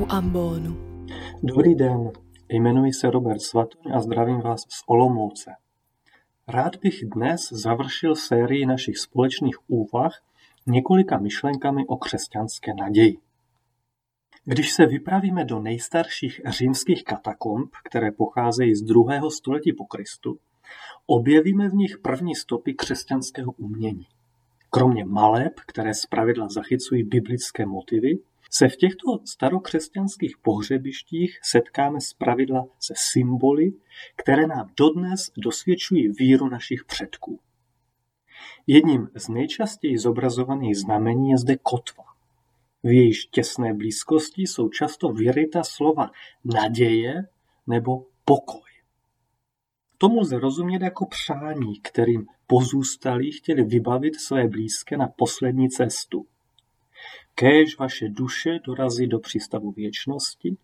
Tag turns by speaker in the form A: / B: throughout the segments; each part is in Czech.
A: u ambonu.
B: Dobrý den, jmenuji se Robert Svatoň a zdravím vás z Olomouce. Rád bych dnes završil sérii našich společných úvah několika myšlenkami o křesťanské naději. Když se vypravíme do nejstarších římských katakomb, které pocházejí z druhého století po Kristu, objevíme v nich první stopy křesťanského umění. Kromě maleb, které zpravidla zachycují biblické motivy, se v těchto starokřesťanských pohřebištích setkáme zpravidla se symboly, které nám dodnes dosvědčují víru našich předků. Jedním z nejčastěji zobrazovaných znamení je zde kotva. V jejíž těsné blízkosti jsou často vyryta slova naděje nebo pokoj. Tomu lze rozumět jako přání, kterým pozůstalí chtěli vybavit své blízké na poslední cestu. Kéž vaše duše dorazí do přístavu věčnosti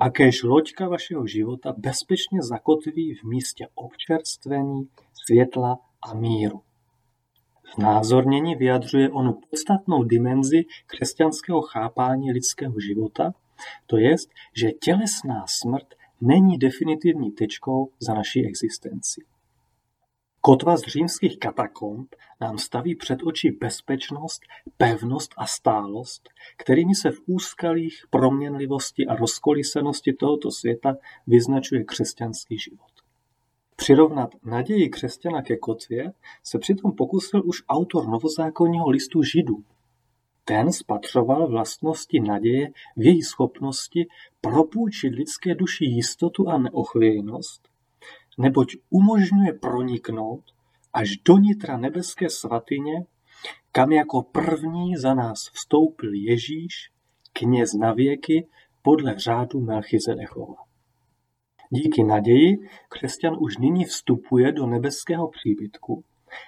B: a kéž loďka vašeho života bezpečně zakotví v místě občerstvení, světla a míru. Znázornění vyjadřuje onu podstatnou dimenzi křesťanského chápání lidského života, to jest, že tělesná smrt není definitivní tečkou za naší existenci. Kotva z římských katakomb nám staví před oči bezpečnost, pevnost a stálost, kterými se v úskalých proměnlivosti a rozkolisenosti tohoto světa vyznačuje křesťanský život. Přirovnat naději křesťana ke kotvě se přitom pokusil už autor novozákonního listu Židů. Ten spatřoval vlastnosti naděje v její schopnosti propůjčit lidské duši jistotu a neochvějnost, neboť umožňuje proniknout až do nitra nebeské svatyně, kam jako první za nás vstoupil Ježíš, kněz na věky, podle řádu Melchizedechova. Díky naději křesťan už nyní vstupuje do nebeského příbytku,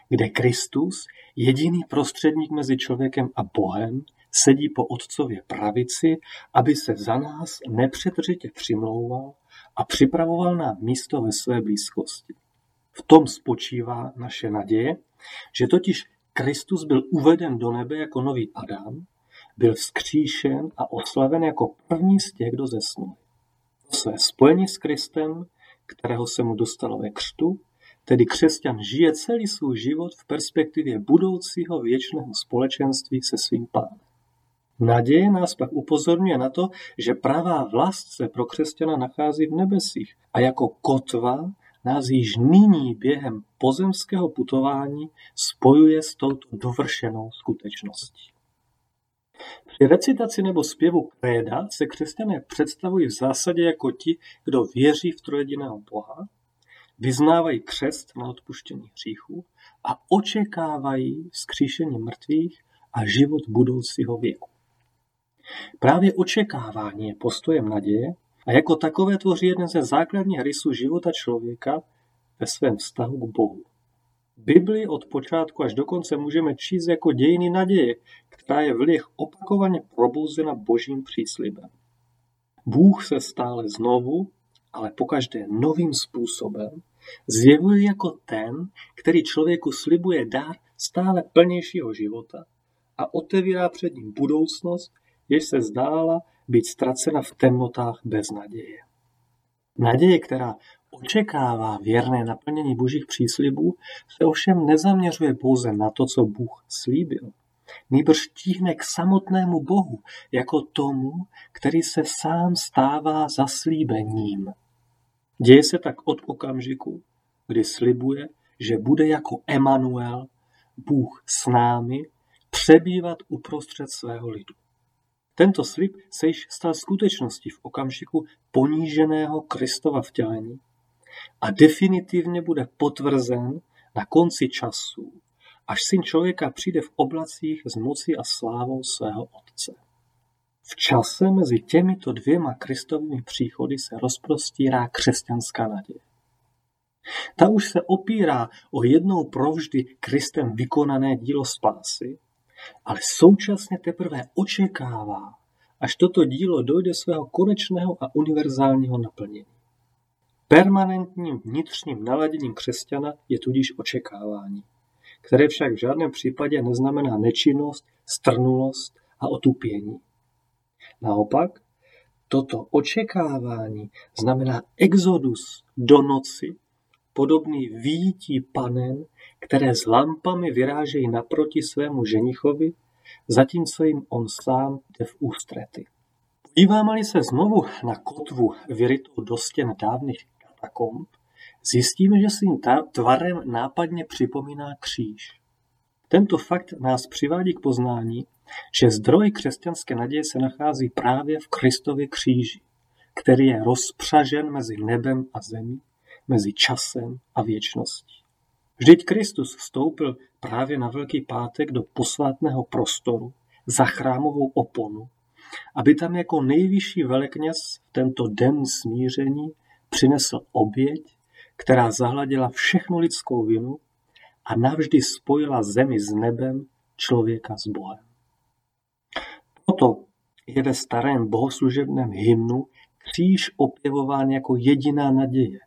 B: kde Kristus, jediný prostředník mezi člověkem a Bohem, sedí po otcově pravici, aby se za nás nepřetržitě přimlouval a připravoval nám místo ve své blízkosti. V tom spočívá naše naděje, že totiž Kristus byl uveden do nebe jako nový Adam, byl vzkříšen a oslaven jako první z těch, kdo zesnul. Své spojení s Kristem, kterého se mu dostalo ve křtu, tedy křesťan žije celý svůj život v perspektivě budoucího věčného společenství se svým pánem. Naděje nás pak upozorňuje na to, že pravá vlast se pro křesťana nachází v nebesích a jako kotva nás již nyní během pozemského putování spojuje s touto dovršenou skutečností. Při recitaci nebo zpěvu kréda se křesťané představují v zásadě jako ti, kdo věří v trojediného Boha, vyznávají křest na odpuštění hříchů a očekávají vzkříšení mrtvých a život budoucího věku. Právě očekávání je postojem naděje a jako takové tvoří jeden ze základních rysů života člověka ve svém vztahu k Bohu. Bibli od počátku až do konce můžeme číst jako dějiny naděje, která je v lidech opakovaně probouzena božím příslibem. Bůh se stále znovu, ale pokaždé novým způsobem, zjevuje jako ten, který člověku slibuje dár stále plnějšího života a otevírá před ním budoucnost, jež se zdála být ztracena v temnotách bez naděje. Naděje, která očekává věrné naplnění božích příslibů, se ovšem nezaměřuje pouze na to, co Bůh slíbil. Nýbrž tíhne k samotnému Bohu, jako tomu, který se sám stává zaslíbením. Děje se tak od okamžiku, kdy slibuje, že bude jako Emanuel, Bůh s námi, přebývat uprostřed svého lidu. Tento slib se již stal skutečností v okamžiku poníženého Kristova vtělení a definitivně bude potvrzen na konci času, až syn člověka přijde v oblacích z moci a slávou svého Otce. V čase mezi těmito dvěma Kristovými příchody se rozprostírá křesťanská naděje. Ta už se opírá o jednou provždy Kristem vykonané dílo spásy, ale současně teprve očekává, až toto dílo dojde svého konečného a univerzálního naplnění. Permanentním vnitřním naladěním křesťana je tudíž očekávání, které však v žádném případě neznamená nečinnost, strnulost a otupění. Naopak, Toto očekávání znamená exodus do noci, podobný výjití panen, které s lampami vyrážejí naproti svému ženichovi, zatímco jim on sám jde v ústrety. Podíváme-li se znovu na kotvu vyrytou do stěn dávných katakomb, zjistíme, že svým tvarem nápadně připomíná kříž. Tento fakt nás přivádí k poznání, že zdroj křesťanské naděje se nachází právě v Kristově kříži, který je rozpřažen mezi nebem a zemí, mezi časem a věčností. Vždyť Kristus vstoupil právě na Velký pátek do posvátného prostoru za chrámovou oponu, aby tam jako nejvyšší velekněz v tento den smíření přinesl oběť, která zahladila všechnu lidskou vinu a navždy spojila zemi s nebem, člověka s Bohem. Proto je ve starém bohoslužebném hymnu kříž opěvován jako jediná naděje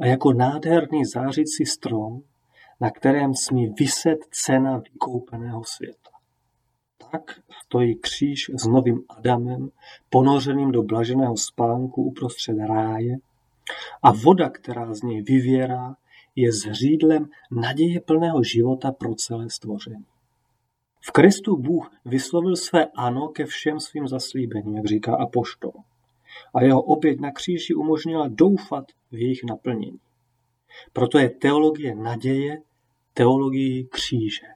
B: a jako nádherný zářící strom, na kterém smí vyset cena vykoupeného světa. Tak stojí kříž s novým Adamem, ponořeným do blaženého spánku uprostřed ráje a voda, která z něj vyvěrá, je zřídlem naděje plného života pro celé stvoření. V Kristu Bůh vyslovil své ano ke všem svým zaslíbením, jak říká apoštol. A jeho oběť na kříži umožnila doufat v jejich naplnění. Proto je teologie naděje teologií kříže.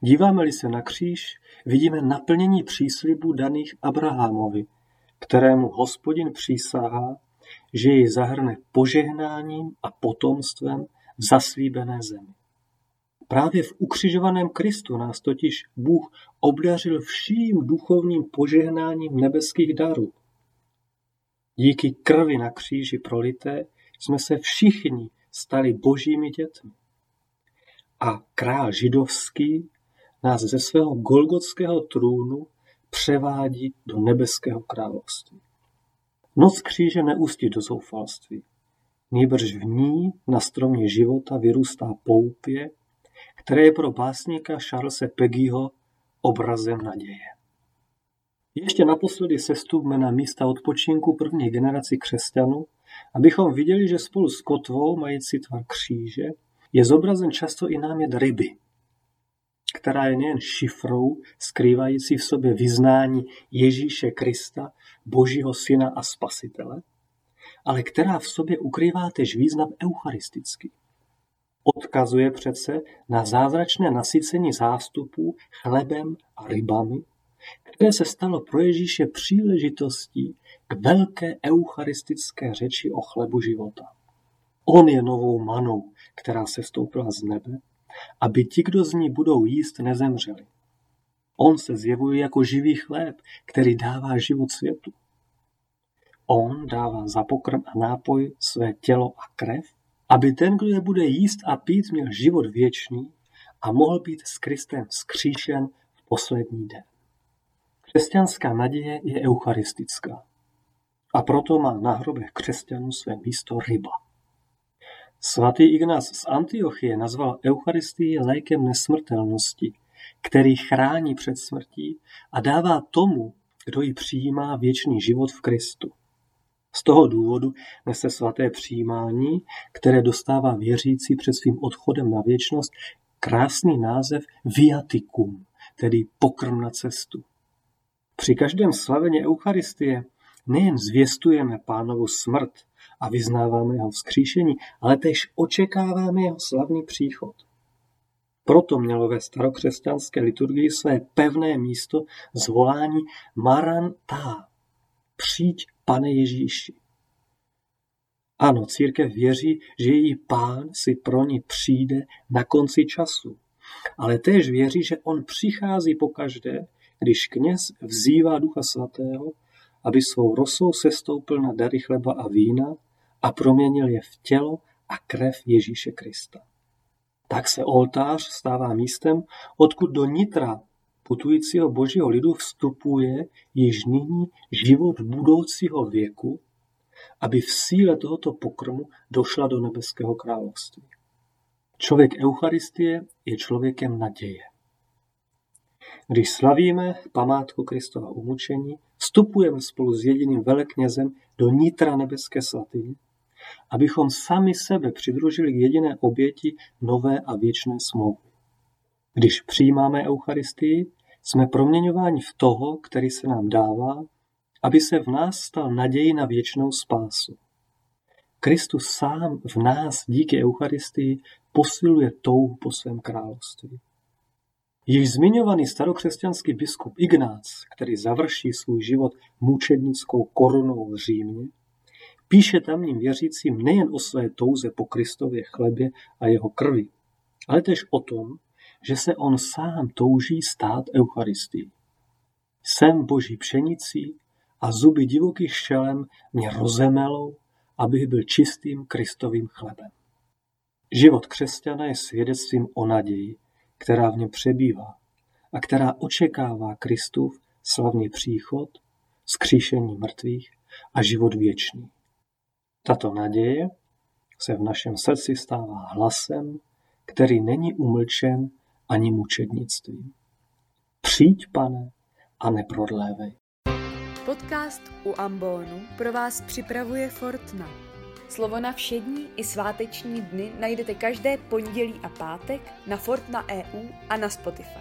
B: Díváme-li se na kříž, vidíme naplnění příslibů daných Abrahamovi, kterému hospodin přísahá, že jej zahrne požehnáním a potomstvem v zaslíbené zemi. Právě v ukřižovaném Kristu nás totiž Bůh obdařil vším duchovním požehnáním nebeských darů. Díky krvi na kříži prolité jsme se všichni stali božími dětmi. A král židovský nás ze svého golgotského trůnu převádí do nebeského království. Noc kříže neústí do zoufalství. Nýbrž v ní na stromě života vyrůstá poupě, které je pro básníka Charlesa Peggyho obrazem naděje. Ještě naposledy sestupme na místa odpočinku první generaci křesťanů, abychom viděli, že spolu s kotvou, mající tvar kříže, je zobrazen často i námět ryby, která je nejen šifrou, skrývající v sobě vyznání Ježíše Krista, Božího Syna a Spasitele, ale která v sobě ukrývá tež význam eucharistický. Odkazuje přece na zázračné nasycení zástupů chlebem a rybami, které se stalo pro Ježíše příležitostí k velké eucharistické řeči o chlebu života. On je novou manou, která se stoupila z nebe, aby ti, kdo z ní budou jíst, nezemřeli. On se zjevuje jako živý chléb, který dává život světu. On dává za pokrm a nápoj své tělo a krev, aby ten, kdo je bude jíst a pít, měl život věčný a mohl být s Kristem skříšen v poslední den. Křesťanská naděje je eucharistická a proto má na hrobech křesťanů své místo ryba. Svatý Ignác z Antiochie nazval Eucharistii lékem nesmrtelnosti, který chrání před smrtí a dává tomu, kdo ji přijímá věčný život v Kristu. Z toho důvodu nese svaté přijímání, které dostává věřící před svým odchodem na věčnost, krásný název viaticum, tedy pokrm na cestu. Při každém slavení Eucharistie nejen zvěstujeme pánovu smrt a vyznáváme jeho vzkříšení, ale tež očekáváme jeho slavný příchod. Proto mělo ve starokřesťanské liturgii své pevné místo zvolání Marantá. Přijď, pane Ježíši. Ano, církev věří, že její pán si pro ní přijde na konci času. Ale též věří, že on přichází pokaždé, když kněz vzývá Ducha Svatého, aby svou rosou sestoupil na dary chleba a vína a proměnil je v tělo a krev Ježíše Krista. Tak se oltář stává místem, odkud do nitra putujícího božího lidu vstupuje již nyní život budoucího věku, aby v síle tohoto pokrmu došla do nebeského království. Člověk Eucharistie je člověkem naděje. Když slavíme památku Kristova umučení, vstupujeme spolu s jediným veleknězem do nitra nebeské svatyně, abychom sami sebe přidružili k jediné oběti nové a věčné smlouvy. Když přijímáme Eucharistii, jsme proměňováni v toho, který se nám dává, aby se v nás stal naději na věčnou spásu. Kristus sám v nás díky Eucharistii posiluje touhu po svém království. Již zmiňovaný starokřesťanský biskup Ignác, který završí svůj život mučednickou korunou v Římě, píše tamním věřícím nejen o své touze po Kristově chlebě a jeho krvi, ale tež o tom, že se on sám touží stát Eucharistii. Jsem boží pšenicí a zuby divokých šelem mě rozemelou, abych byl čistým Kristovým chlebem. Život křesťana je svědectvím o naději, která v něm přebývá a která očekává Kristův slavný příchod, skříšení mrtvých a život věčný. Tato naděje se v našem srdci stává hlasem, který není umlčen ani mučednictvím. Přijď, pane, a neprodlévej.
A: Podcast u Ambonu pro vás připravuje Fortna. Slovo na všední i sváteční dny najdete každé pondělí a pátek na Fortna EU a na Spotify.